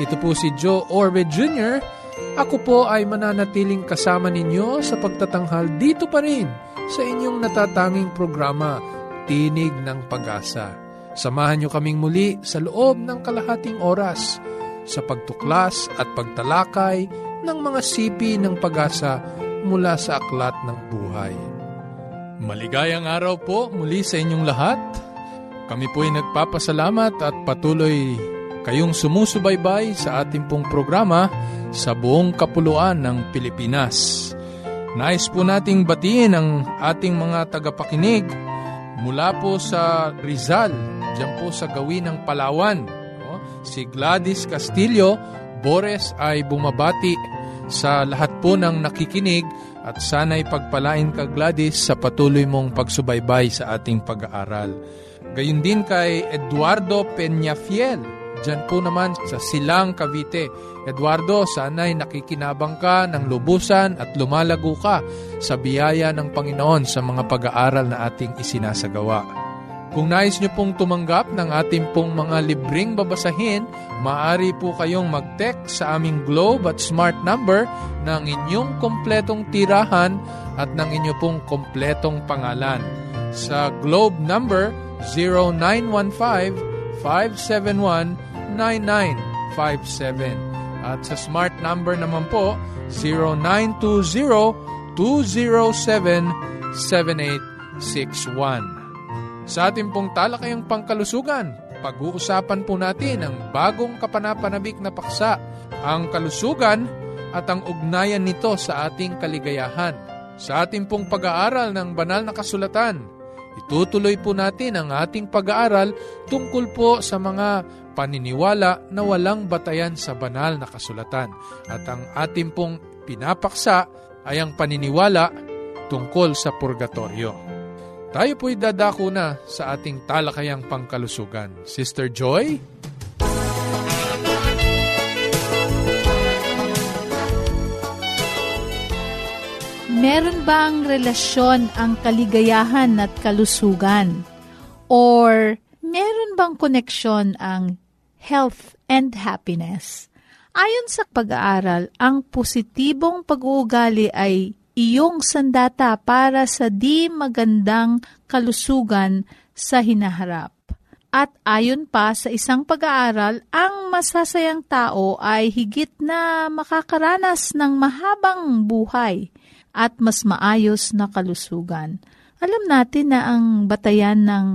Ito po si Joe Orbe Jr. Ako po ay mananatiling kasama ninyo sa pagtatanghal dito pa rin sa inyong natatanging programa, Tinig ng Pag-asa. Samahan niyo kaming muli sa loob ng kalahating oras sa pagtuklas at pagtalakay ng mga sipi ng pag-asa mula sa aklat ng buhay. Maligayang araw po muli sa inyong lahat. Kami po ay nagpapasalamat at patuloy kayong sumusubaybay sa ating pong programa sa buong kapuluan ng Pilipinas. Nais po nating batiin ang ating mga tagapakinig mula po sa Rizal, dyan po sa gawin ng Palawan. Si Gladys Castillo Bores ay bumabati sa lahat po ng nakikinig at sana'y pagpalain ka Gladys sa patuloy mong pagsubaybay sa ating pag-aaral. Gayun din kay Eduardo Peñafiel, dyan po naman sa Silang, Cavite. Eduardo, sana'y nakikinabang ka ng lubusan at lumalago ka sa biyaya ng Panginoon sa mga pag-aaral na ating isinasagawa. Kung nais nyo pong tumanggap ng ating pong mga libreng babasahin, maaari po kayong mag-text sa aming Globe at Smart number ng inyong kompletong tirahan at ng inyong pong kompletong pangalan. Sa Globe number 0915-571-9957 at sa Smart number naman po 0920-207-7861. Sa ating pong talakayang pangkalusugan, pag-uusapan po natin ang bagong kapanapanabik na paksa, ang kalusugan at ang ugnayan nito sa ating kaligayahan. Sa ating pong pag-aaral ng banal na kasulatan, itutuloy po natin ang ating pag-aaral tungkol po sa mga paniniwala na walang batayan sa banal na kasulatan. At ang ating pong pinapaksa ay ang paniniwala tungkol sa purgatorio. Tayo po'y dadako na sa ating talakayang pangkalusugan. Sister Joy? Meron bang relasyon ang kaligayahan at kalusugan? Or meron bang koneksyon ang health and happiness? Ayon sa pag-aaral, ang positibong pag-uugali ay iyong sandata para sa di magandang kalusugan sa hinaharap. At ayon pa sa isang pag-aaral, ang masasayang tao ay higit na makakaranas ng mahabang buhay at mas maayos na kalusugan. Alam natin na ang batayan ng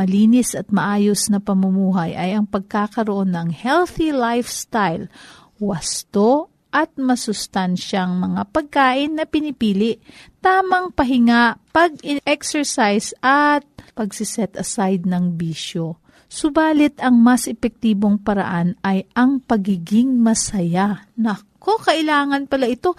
malinis at maayos na pamumuhay ay ang pagkakaroon ng healthy lifestyle, wasto at masustansyang mga pagkain na pinipili, tamang pahinga, pag-exercise at pagsiset aside ng bisyo. Subalit ang mas epektibong paraan ay ang pagiging masaya. Nako, kailangan pala ito.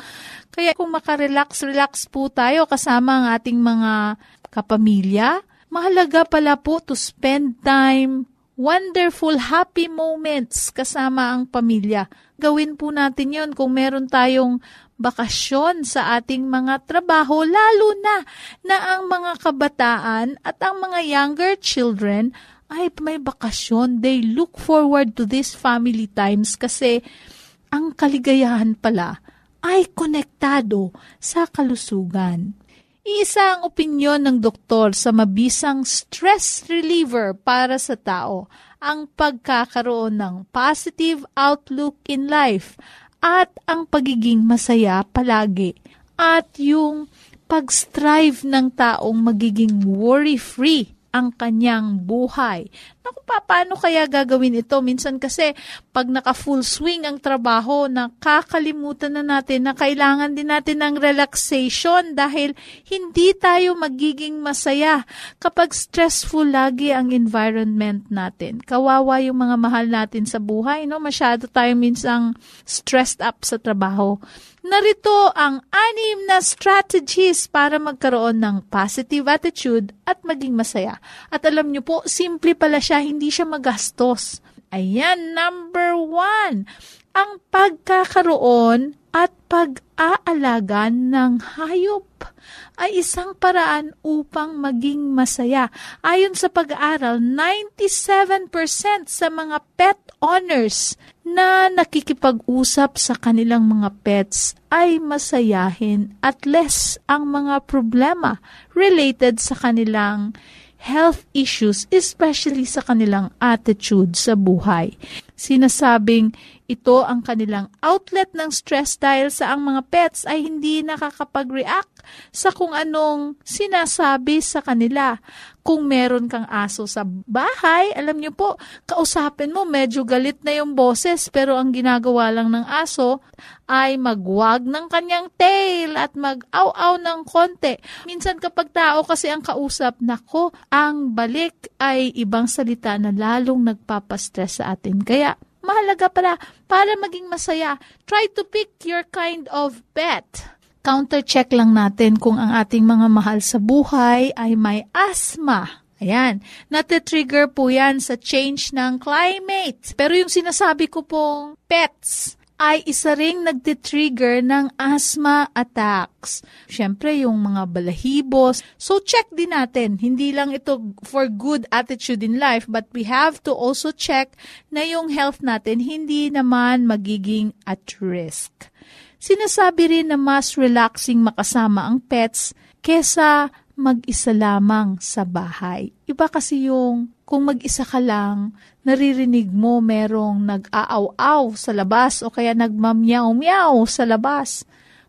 Kaya kung makarelax-relax po tayo kasama ang ating mga kapamilya, mahalaga pala po to spend time, wonderful, happy moments kasama ang pamilya. Gawin po natin yon kung meron tayong bakasyon sa ating mga trabaho, lalo na na ang mga kabataan at ang mga younger children ay may bakasyon. They look forward to these family times kasi ang kaligayahan pala ay konektado sa kalusugan. Iisa ang opinyon ng doktor sa mabisang stress reliever para sa tao ang pagkakaroon ng positive outlook in life at ang pagiging masaya palagi at yung pag-strive ng taong magiging worry-free ang kanyang buhay. Naku, paano kaya gagawin ito? Minsan kasi pag naka-full swing ang trabaho, nakakalimutan na natin na kailangan din natin ng relaxation dahil hindi tayo magiging masaya kapag stressful lagi ang environment natin. Kawawa yung mga mahal natin sa buhay, no? Masyado tayo minsang stressed up sa trabaho. Narito ang anim na strategies para magkaroon ng positive attitude at maging masaya. At alam nyo po, simple pala siya, hindi siya magastos. Ayan, number one, ang pagkakaroon at pag-aalaga ng hayop ay isang paraan upang maging masaya. Ayon sa pag-aaral, 97% sa mga pet owners na nakikipag-usap sa kanilang mga pets ay masayahin at less ang mga problema related sa kanilang health issues, especially sa kanilang attitude sa buhay. Sinasabing ito ang kanilang outlet ng stress dahil sa ang mga pets ay hindi nakakapag-react sa kung anong sinasabi sa kanila. Kung meron kang aso sa bahay, alam niyo po, kausapin mo, medyo galit na yung boses, pero ang ginagawa lang ng aso ay magwag ng kanyang tail at mag-aw-aw ng konti. Minsan kapag tao kasi ang kausap, nako, ang balik ay ibang salita na lalong nagpapastress sa atin. Kaya, mahalaga pala para maging masaya. Try to pick your kind of pet. Counter-check lang natin kung ang ating mga mahal sa buhay ay may asthma. Ayan, natitrigger po yan sa change ng climate. Pero yung sinasabi ko pong pets, ay isa ring nagtitrigger ng asthma attacks. Siyempre, yung mga balahibos. So, check din natin. Hindi lang ito for good attitude in life, but we have to also check na yung health natin hindi naman magiging at risk. Sinasabi rin na mas relaxing makasama ang pets kesa mag-isa lamang sa bahay. Iba kasi yung kung mag-isa ka lang, naririnig mo merong nag-aaw-aw sa labas o kaya nagmamyaw-meow sa labas.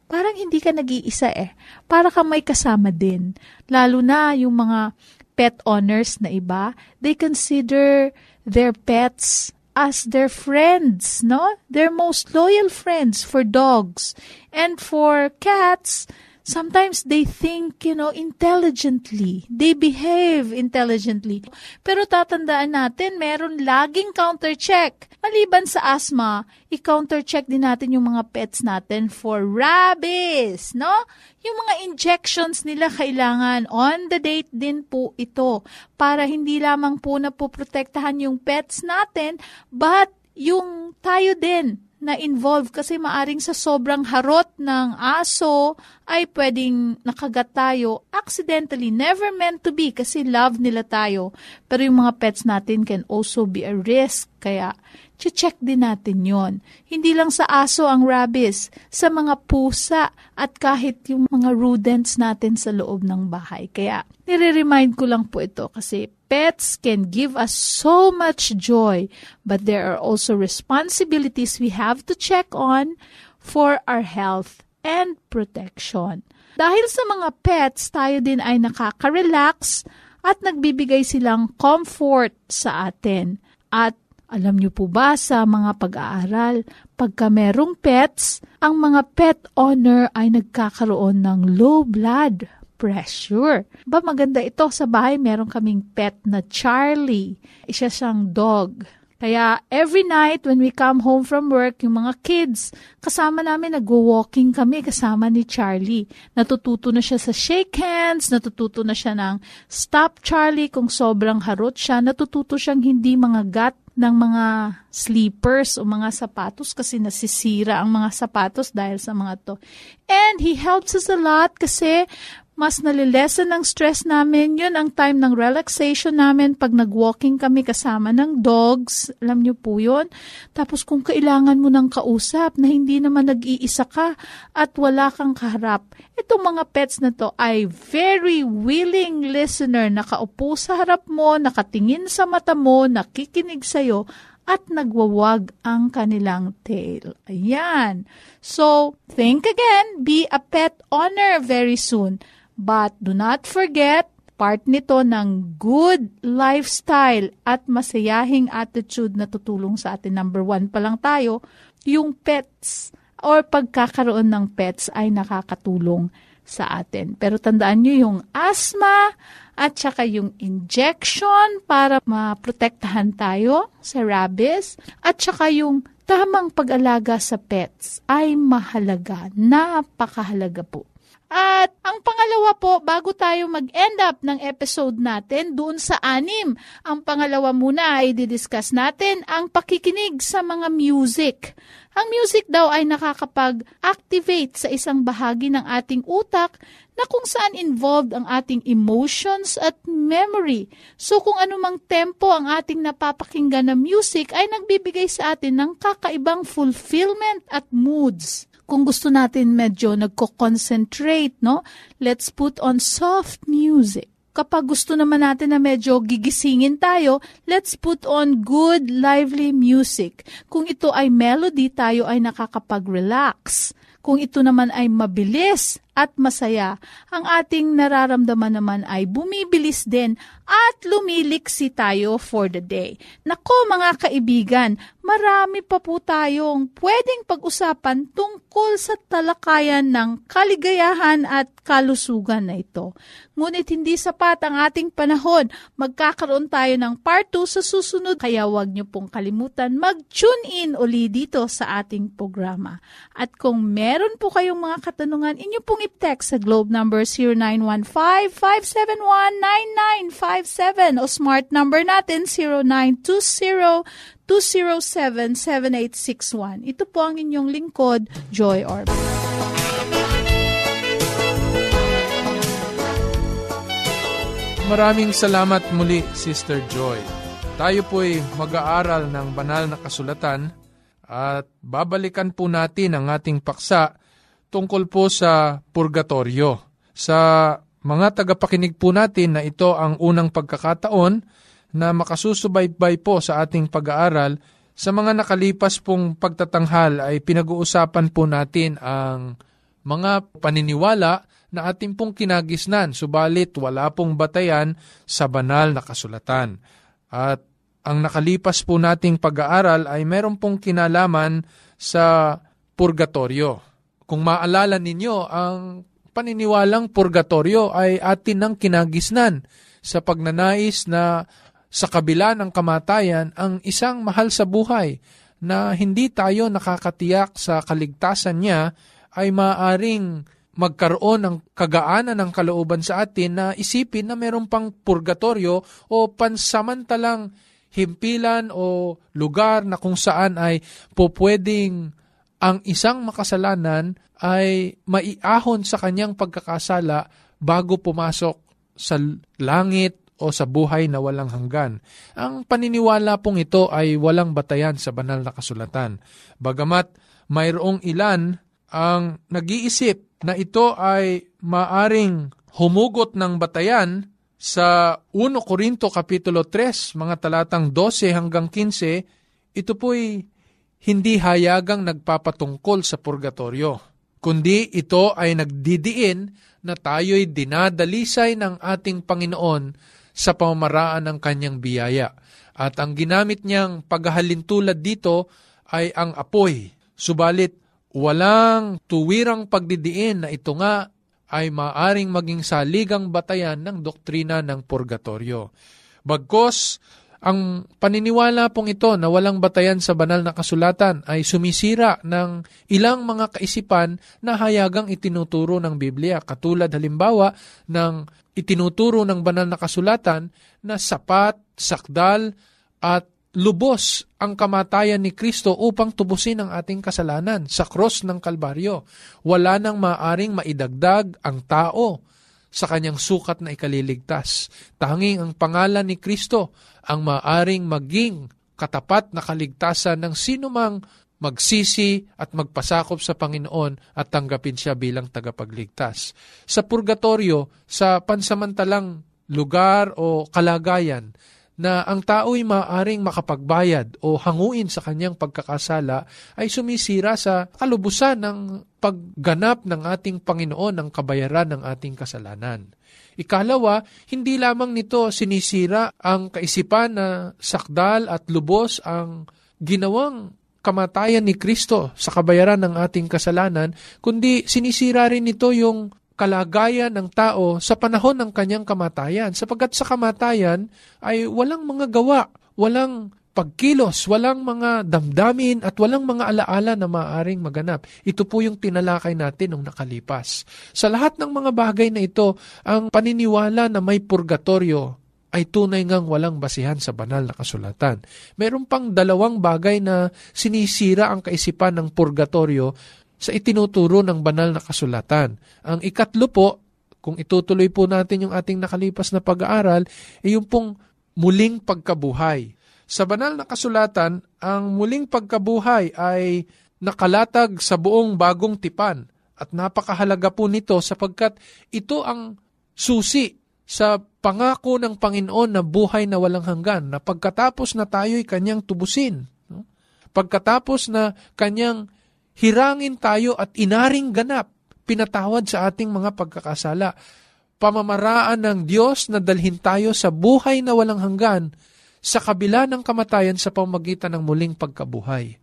Parang hindi ka nag-iisa eh. Para ka may kasama din. Lalo na yung mga pet owners na iba, they consider their pets as their friends, no? Their most loyal friends for dogs. And for cats, sometimes they think, you know, intelligently. They behave intelligently. Pero tatandaan natin, meron laging counter-check. Maliban sa asthma, i-counter-check din natin yung mga pets natin for rabies, no? Yung mga injections nila kailangan on the date din po ito para hindi lamang po na po protektahan yung pets natin, but yung tayo din na involved kasi maaring sa sobrang harot ng aso ay pwedeng nakagat tayo accidentally, never meant to be kasi love nila tayo. Pero yung mga pets natin can also be a risk. Kaya, check din natin yon. Hindi lang sa aso ang rabies, sa mga pusa at kahit yung mga rodents natin sa loob ng bahay. Kaya, nire-remind ko lang po ito kasi Pets can give us so much joy, but there are also responsibilities we have to check on for our health and protection. Dahil sa mga pets, tayo din ay nakaka-relax at nagbibigay silang comfort sa atin. At alam niyo po ba sa mga pag-aaral, pagka merong pets, ang mga pet owner ay nagkakaroon ng low blood pressure. Ba maganda ito sa bahay, meron kaming pet na Charlie. Isa siyang dog. Kaya every night when we come home from work, yung mga kids, kasama namin nag-walking kami kasama ni Charlie. Natututo na siya sa shake hands, natututo na siya ng stop Charlie kung sobrang harot siya, natututo siyang hindi mga gat ng mga sleepers o mga sapatos kasi nasisira ang mga sapatos dahil sa mga to. And he helps us a lot kasi mas nalilesen ng stress namin. Yun ang time ng relaxation namin pag nag-walking kami kasama ng dogs. Alam niyo po yun. Tapos kung kailangan mo ng kausap na hindi naman nag-iisa ka at wala kang kaharap, itong mga pets na to ay very willing listener. Nakaupo sa harap mo, nakatingin sa mata mo, nakikinig sa'yo, at nagwawag ang kanilang tail. Ayan. So, think again. Be a pet owner very soon But do not forget, part nito ng good lifestyle at masayahing attitude na tutulong sa atin. Number one pa lang tayo, yung pets or pagkakaroon ng pets ay nakakatulong sa atin. Pero tandaan nyo yung asthma at saka yung injection para maprotektahan tayo sa rabies at saka yung tamang pag-alaga sa pets ay mahalaga. Napakahalaga po. At ang pangalawa po, bago tayo mag-end up ng episode natin doon sa anim, ang pangalawa muna ay didiscuss natin ang pakikinig sa mga music. Ang music daw ay nakakapag-activate sa isang bahagi ng ating utak na kung saan involved ang ating emotions at memory. So kung anumang tempo ang ating napapakinggan na music ay nagbibigay sa atin ng kakaibang fulfillment at moods kung gusto natin medyo nagko-concentrate, no? Let's put on soft music. Kapag gusto naman natin na medyo gigisingin tayo, let's put on good, lively music. Kung ito ay melody, tayo ay nakakapag-relax. Kung ito naman ay mabilis at masaya, ang ating nararamdaman naman ay bumibilis din at lumiliksi tayo for the day. Nako mga kaibigan, marami pa po tayong pwedeng pag-usapan tungkol sa talakayan ng kaligayahan at kalusugan na ito. Ngunit hindi sapat ang ating panahon. Magkakaroon tayo ng part 2 sa susunod, kaya huwag niyo pong kalimutan mag-tune in uli dito sa ating programa. At kung meron po kayong mga katanungan, inyo pong i-text sa globe number 0915-571-9957 o smart number natin 0920-207-7861. Ito po ang inyong lingkod, Joy Orb. Maraming salamat muli, Sister Joy. Tayo po'y mag-aaral ng banal na kasulatan at babalikan po natin ang ating paksa tungkol po sa purgatorio. Sa mga tagapakinig po natin na ito ang unang pagkakataon na makasusubaybay po sa ating pag-aaral, sa mga nakalipas pong pagtatanghal ay pinag-uusapan po natin ang mga paniniwala na ating pong kinagisnan, subalit wala pong batayan sa banal na kasulatan. At ang nakalipas po nating pag-aaral ay meron pong kinalaman sa purgatorio. Kung maalala ninyo, ang paniniwalang purgatorio ay atin ng kinagisnan sa pagnanais na sa kabila ng kamatayan ang isang mahal sa buhay na hindi tayo nakakatiyak sa kaligtasan niya ay maaring magkaroon ng kagaanan ng kalooban sa atin na isipin na meron pang purgatorio o pansamantalang himpilan o lugar na kung saan ay pupwedeng ang isang makasalanan ay maiahon sa kanyang pagkakasala bago pumasok sa langit o sa buhay na walang hanggan. Ang paniniwala pong ito ay walang batayan sa banal na kasulatan. Bagamat mayroong ilan ang nag-iisip na ito ay maaring humugot ng batayan sa 1 Korinto Kapitulo 3, mga talatang 12 hanggang 15, ito po'y hindi hayagang nagpapatungkol sa purgatorio, kundi ito ay nagdidiin na tayo'y dinadalisay ng ating Panginoon sa pamamaraan ng kanyang biyaya. At ang ginamit niyang paghahalintulad dito ay ang apoy. Subalit, walang tuwirang pagdidiin na ito nga ay maaring maging saligang batayan ng doktrina ng purgatorio. Bagkos, ang paniniwala pong ito na walang batayan sa banal na kasulatan ay sumisira ng ilang mga kaisipan na hayagang itinuturo ng Biblia. Katulad halimbawa ng itinuturo ng banal na kasulatan na sapat, sakdal, at lubos ang kamatayan ni Kristo upang tubusin ang ating kasalanan sa cross ng Kalbaryo. Wala nang maaring maidagdag ang tao sa kanyang sukat na ikaliligtas. Tanging ang pangalan ni Kristo ang maaring maging katapat na kaligtasan ng sinumang magsisi at magpasakop sa Panginoon at tanggapin siya bilang tagapagligtas. Sa purgatorio, sa pansamantalang lugar o kalagayan na ang tao'y maaring makapagbayad o hanguin sa kanyang pagkakasala ay sumisira sa kalubusan ng pagganap ng ating Panginoon ng kabayaran ng ating kasalanan. Ikalawa, hindi lamang nito sinisira ang kaisipan na sakdal at lubos ang ginawang kamatayan ni Kristo sa kabayaran ng ating kasalanan, kundi sinisira rin nito yung kalagayan ng tao sa panahon ng kanyang kamatayan. Sapagkat sa kamatayan ay walang mga gawa, walang pagkilos, walang mga damdamin at walang mga alaala na maaaring maganap. Ito po yung tinalakay natin nung nakalipas. Sa lahat ng mga bagay na ito, ang paniniwala na may purgatorio ay tunay ngang walang basihan sa banal na kasulatan. Meron pang dalawang bagay na sinisira ang kaisipan ng purgatorio sa itinuturo ng banal na kasulatan. Ang ikatlo po, kung itutuloy po natin yung ating nakalipas na pag-aaral, ay yung pong muling pagkabuhay. Sa banal na kasulatan, ang muling pagkabuhay ay nakalatag sa buong bagong tipan at napakahalaga po nito sapagkat ito ang susi sa pangako ng Panginoon na buhay na walang hanggan na pagkatapos na tayo'y kanyang tubusin, pagkatapos na kanyang hirangin tayo at inaring ganap, pinatawad sa ating mga pagkakasala, pamamaraan ng Diyos na dalhin tayo sa buhay na walang hanggan sa kabila ng kamatayan sa pamagitan ng muling pagkabuhay.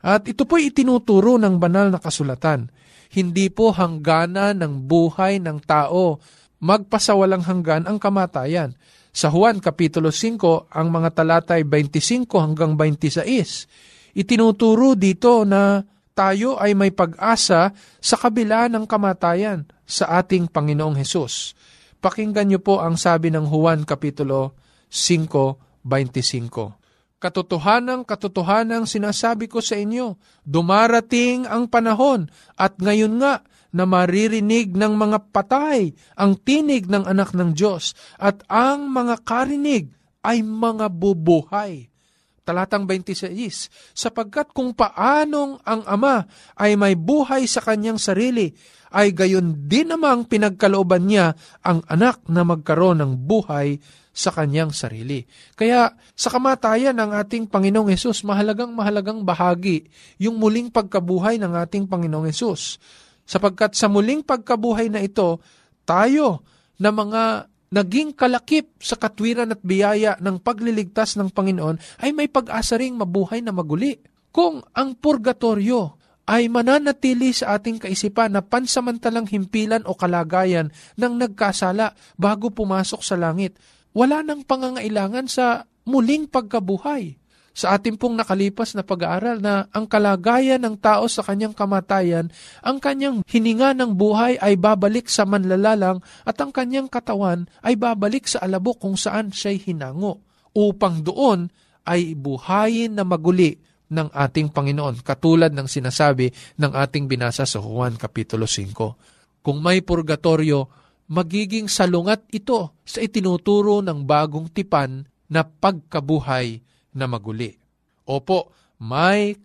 At ito po'y itinuturo ng banal na kasulatan. Hindi po hanggana ng buhay ng tao magpasawalang hanggan ang kamatayan. Sa Juan Kapitulo 5, ang mga talata ay 25 hanggang 26. Itinuturo dito na tayo ay may pag-asa sa kabila ng kamatayan sa ating Panginoong Hesus. Pakinggan niyo po ang sabi ng Juan Kapitulo 5, 25. Katotohanang katotohanang sinasabi ko sa inyo, dumarating ang panahon at ngayon nga na maririnig ng mga patay ang tinig ng anak ng Diyos at ang mga karinig ay mga bubuhay. Talatang 26, sapagkat kung paanong ang ama ay may buhay sa kanyang sarili, ay gayon din namang pinagkalooban niya ang anak na magkaroon ng buhay sa kanyang sarili. Kaya sa kamatayan ng ating Panginoong Yesus, mahalagang mahalagang bahagi yung muling pagkabuhay ng ating Panginoong Yesus. Sapagkat sa muling pagkabuhay na ito, tayo na mga naging kalakip sa katwiran at biyaya ng pagliligtas ng Panginoon ay may pag-asa ring mabuhay na maguli. Kung ang purgatorio ay mananatili sa ating kaisipan na pansamantalang himpilan o kalagayan ng nagkasala bago pumasok sa langit, wala nang pangangailangan sa muling pagkabuhay. Sa ating pong nakalipas na pag-aaral na ang kalagayan ng tao sa kanyang kamatayan, ang kanyang hininga ng buhay ay babalik sa manlalalang at ang kanyang katawan ay babalik sa alabok kung saan siya'y hinango, upang doon ay buhayin na maguli ng ating Panginoon, katulad ng sinasabi ng ating binasa sa Juan Kapitulo 5. Kung may purgatorio, magiging salungat ito sa itinuturo ng bagong tipan na pagkabuhay na maguli. Opo, may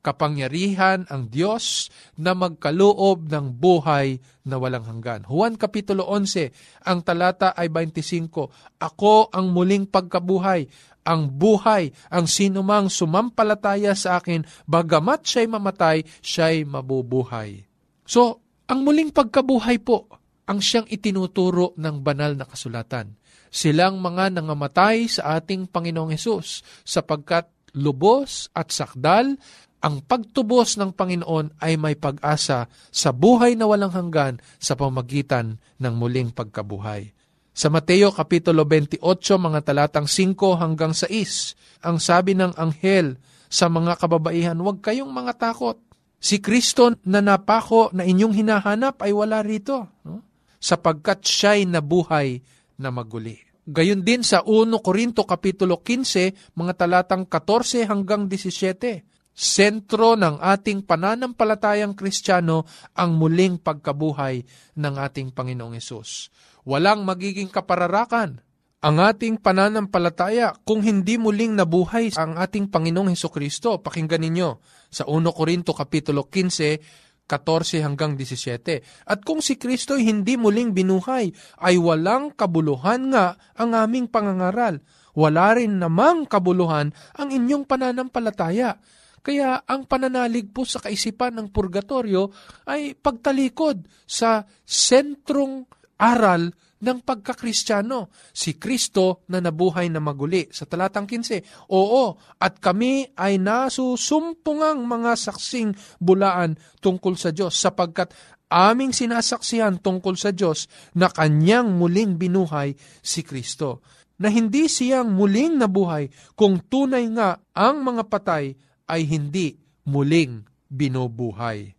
kapangyarihan ang Diyos na magkaloob ng buhay na walang hanggan. Juan Kapitulo 11, ang talata ay 25, Ako ang muling pagkabuhay, ang buhay, ang sinumang sumampalataya sa akin, bagamat siya'y mamatay, siya'y mabubuhay. So, ang muling pagkabuhay po, ang siyang itinuturo ng banal na kasulatan. Silang mga nangamatay sa ating Panginoong Hesus sapagkat lubos at sakdal ang pagtubos ng Panginoon ay may pag-asa sa buhay na walang hanggan sa pamagitan ng muling pagkabuhay. Sa Mateo Kapitulo 28, mga talatang 5 hanggang 6, ang sabi ng anghel sa mga kababaihan, huwag kayong mga takot. Si Kristo na napako na inyong hinahanap ay wala rito. No? Sapagkat siya'y nabuhay na maguli. Gayon din sa 1 Korinto Kapitulo 15, mga talatang 14 hanggang 17. Sentro ng ating pananampalatayang kristyano ang muling pagkabuhay ng ating Panginoong Yesus. Walang magiging kapararakan ang ating pananampalataya kung hindi muling nabuhay ang ating Panginoong Heso Kristo. Pakinggan ninyo sa 1 Korinto Kapitulo 15, 14 hanggang 17. At kung si Kristo hindi muling binuhay, ay walang kabuluhan nga ang aming pangangaral. Wala rin namang kabuluhan ang inyong pananampalataya. Kaya ang pananalig po sa kaisipan ng purgatorio ay pagtalikod sa sentrong aral ng pagkakristyano, si Kristo na nabuhay na maguli. Sa talatang 15, Oo, at kami ay nasusumpungang mga saksing bulaan tungkol sa Diyos, sapagkat aming sinasaksihan tungkol sa Diyos na kanyang muling binuhay si Kristo. Na hindi siyang muling nabuhay kung tunay nga ang mga patay ay hindi muling binubuhay.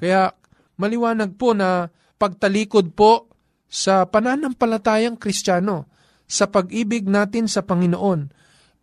Kaya maliwanag po na pagtalikod po sa pananampalatayang kristyano, sa pag-ibig natin sa Panginoon,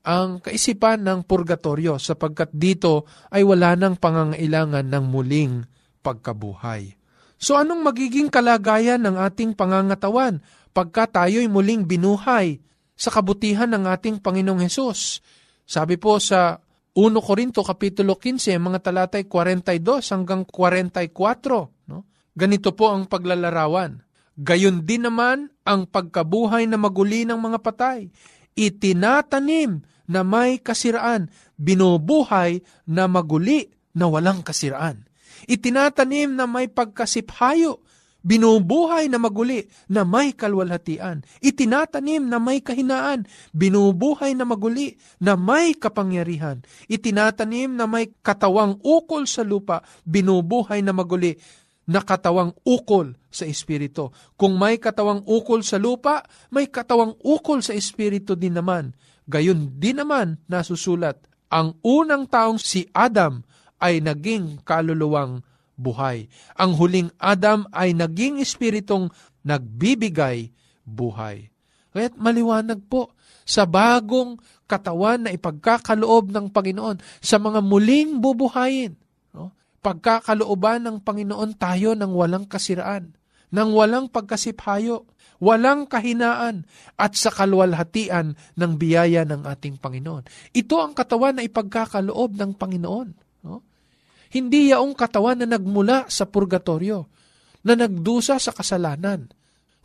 ang kaisipan ng purgatorio sapagkat dito ay wala nang pangangailangan ng muling pagkabuhay. So anong magiging kalagayan ng ating pangangatawan pagka tayo'y muling binuhay sa kabutihan ng ating Panginoong Hesus? Sabi po sa 1 Korinto Kapitulo 15, mga talatay 42 hanggang 44. No? Ganito po ang paglalarawan. Gayon din naman ang pagkabuhay na maguli ng mga patay. Itinatanim na may kasiraan, binubuhay na maguli na walang kasiraan. Itinatanim na may pagkasiphayo, binubuhay na maguli na may kalwalhatian. Itinatanim na may kahinaan, binubuhay na maguli na may kapangyarihan. Itinatanim na may katawang ukol sa lupa, binubuhay na maguli na katawang ukol sa Espiritu. Kung may katawang ukol sa lupa, may katawang ukol sa Espiritu din naman. Gayon din naman nasusulat, ang unang taong si Adam ay naging kaluluwang buhay. Ang huling Adam ay naging espiritong nagbibigay buhay. Kaya't maliwanag po sa bagong katawan na ipagkakaloob ng Panginoon sa mga muling bubuhayin pagkakalooban ng Panginoon tayo ng walang kasiraan, ng walang pagkasiphayo, walang kahinaan, at sa kalwalhatian ng biyaya ng ating Panginoon. Ito ang katawan na ipagkakaloob ng Panginoon. No? Hindi yaong katawan na nagmula sa purgatorio, na nagdusa sa kasalanan,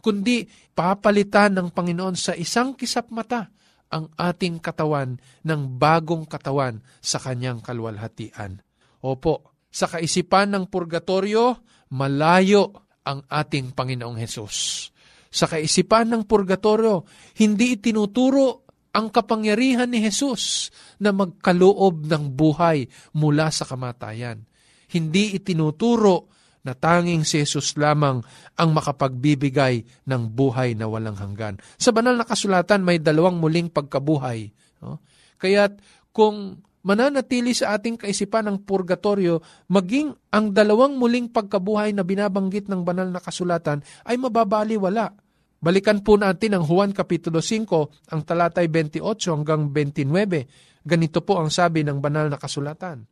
kundi papalitan ng Panginoon sa isang kisap mata ang ating katawan ng bagong katawan sa kanyang kalwalhatian. Opo, sa kaisipan ng purgatorio, malayo ang ating Panginoong Hesus. Sa kaisipan ng purgatorio, hindi itinuturo ang kapangyarihan ni Jesus na magkaloob ng buhay mula sa kamatayan. Hindi itinuturo na tanging si Jesus lamang ang makapagbibigay ng buhay na walang hanggan. Sa banal na kasulatan, may dalawang muling pagkabuhay. No? Kaya't kung mananatili sa ating kaisipan ang purgatorio, maging ang dalawang muling pagkabuhay na binabanggit ng banal na kasulatan ay mababaliwala. Balikan po natin ang Juan Kapitulo 5, ang talatay 28 hanggang 29. Ganito po ang sabi ng banal na kasulatan.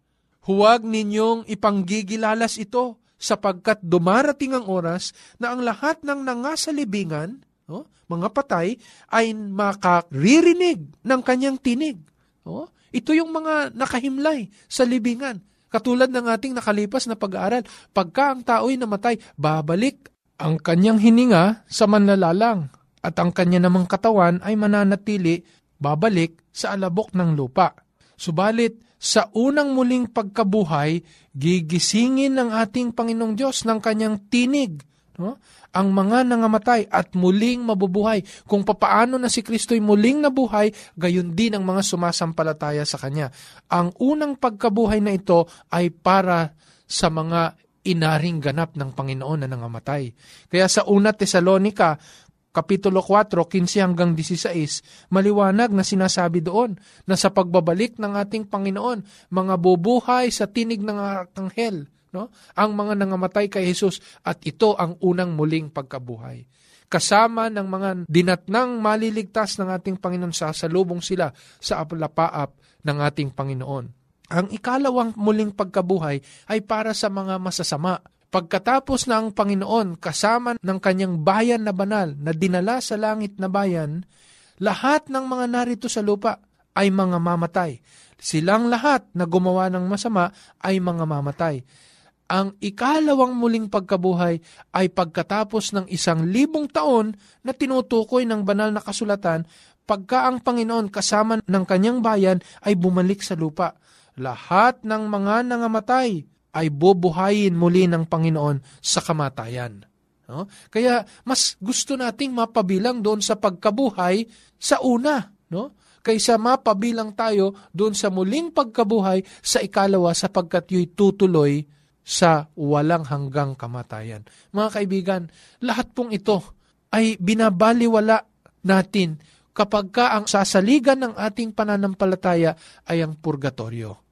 Huwag ninyong ipanggigilalas ito sapagkat dumarating ang oras na ang lahat ng nangasalibingan, no, mga patay, ay makaririnig ng kanyang tinig. No? Ito yung mga nakahimlay sa libingan. Katulad ng ating nakalipas na pag-aaral, pagka ang tao'y namatay, babalik ang kanyang hininga sa manlalalang at ang kanya namang katawan ay mananatili babalik sa alabok ng lupa. Subalit, sa unang muling pagkabuhay, gigisingin ng ating Panginoong Diyos ng kanyang tinig no? ang mga nangamatay at muling mabubuhay. Kung papaano na si Kristo'y muling nabuhay, gayon din ang mga sumasampalataya sa Kanya. Ang unang pagkabuhay na ito ay para sa mga inaring ganap ng Panginoon na nangamatay. Kaya sa una Tesalonika, Kapitulo 4, 15 hanggang 16, maliwanag na sinasabi doon na sa pagbabalik ng ating Panginoon, mga bubuhay sa tinig ng arkanghel, no? ang mga nangamatay kay Jesus at ito ang unang muling pagkabuhay. Kasama ng mga dinatnang maliligtas ng ating Panginoon sa salubong sila sa apalapaap ng ating Panginoon. Ang ikalawang muling pagkabuhay ay para sa mga masasama. Pagkatapos na ang Panginoon kasama ng kanyang bayan na banal na dinala sa langit na bayan, lahat ng mga narito sa lupa ay mga mamatay. Silang lahat na gumawa ng masama ay mga mamatay ang ikalawang muling pagkabuhay ay pagkatapos ng isang libong taon na tinutukoy ng banal na kasulatan pagka ang Panginoon kasama ng kanyang bayan ay bumalik sa lupa. Lahat ng mga nangamatay ay bubuhayin muli ng Panginoon sa kamatayan. No? Kaya mas gusto nating mapabilang doon sa pagkabuhay sa una. No? kaysa mapabilang tayo doon sa muling pagkabuhay sa ikalawa sapagkat yo'y tutuloy sa walang hanggang kamatayan. Mga kaibigan, lahat pong ito ay binabaliwala natin kapag ka ang sasaligan ng ating pananampalataya ay ang purgatorio.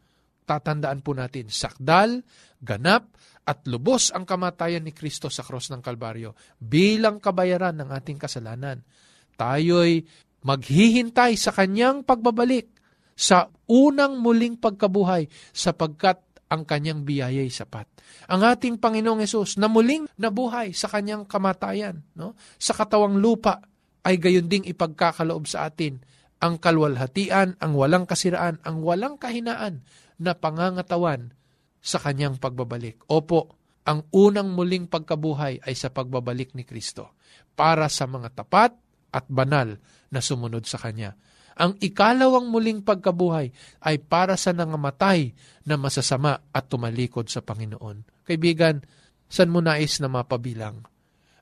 Tatandaan po natin, sakdal, ganap, at lubos ang kamatayan ni Kristo sa krus ng Kalbaryo bilang kabayaran ng ating kasalanan. Tayo'y maghihintay sa kanyang pagbabalik sa unang muling pagkabuhay sapagkat ang kanyang biyaya'y sapat. Ang ating Panginoong Yesus na muling nabuhay sa kanyang kamatayan, no? sa katawang lupa, ay gayon ding ipagkakaloob sa atin ang kalwalhatian, ang walang kasiraan, ang walang kahinaan na pangangatawan sa kanyang pagbabalik. Opo, ang unang muling pagkabuhay ay sa pagbabalik ni Kristo para sa mga tapat at banal na sumunod sa Kanya. Ang ikalawang muling pagkabuhay ay para sa nangamatay na masasama at tumalikod sa Panginoon. Kaibigan, san mo nais na mapabilang?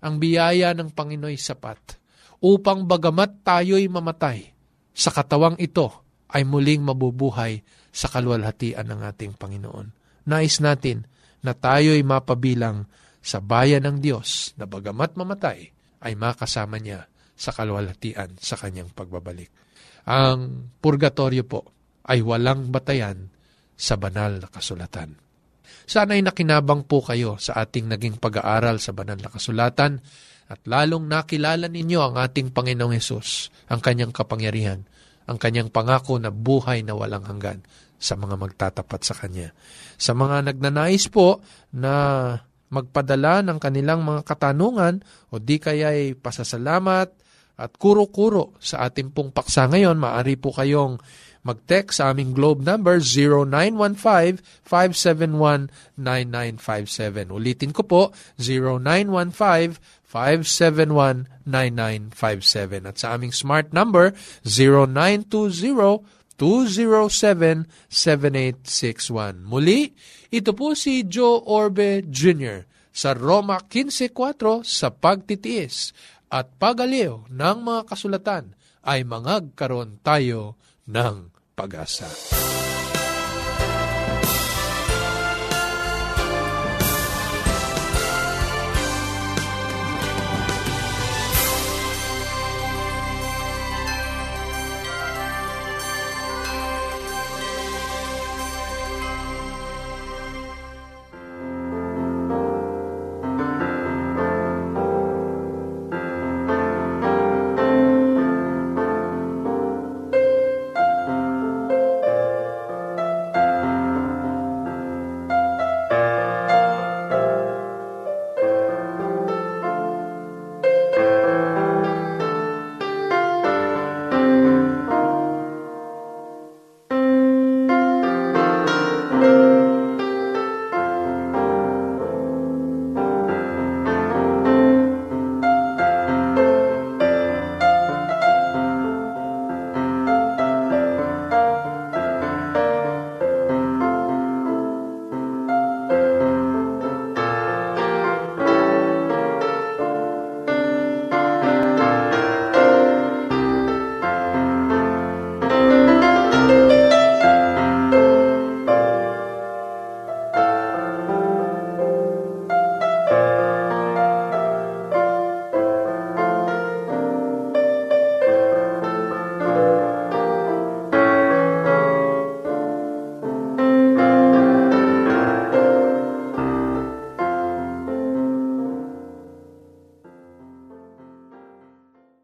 Ang biyaya ng Panginoon ay sapat upang bagamat tayo'y mamatay, sa katawang ito ay muling mabubuhay sa kalwalhatian ng ating Panginoon. Nais natin na tayo'y mapabilang sa bayan ng Diyos na bagamat mamatay ay makasama niya sa kalwalhatian sa kanyang pagbabalik. Ang purgatorio po ay walang batayan sa banal na kasulatan. Sana'y nakinabang po kayo sa ating naging pag-aaral sa banal na kasulatan at lalong nakilala ninyo ang ating Panginoong Yesus, ang kanyang kapangyarihan, ang kanyang pangako na buhay na walang hanggan sa mga magtatapat sa Kanya. Sa mga nagnanais po na magpadala ng kanilang mga katanungan o di kaya'y pasasalamat at kuro-kuro sa ating pong paksa ngayon, maaari po kayong mag-text sa aming globe number 0915-571-9957. Ulitin ko po, 0915-571-9957. At sa aming smart number, 0920-207-7861. Muli, ito po si Joe Orbe Jr. sa Roma 15.4 sa pagtitiis at pagaliw ng mga kasulatan ay mangagkaroon tayo ng pag-asa.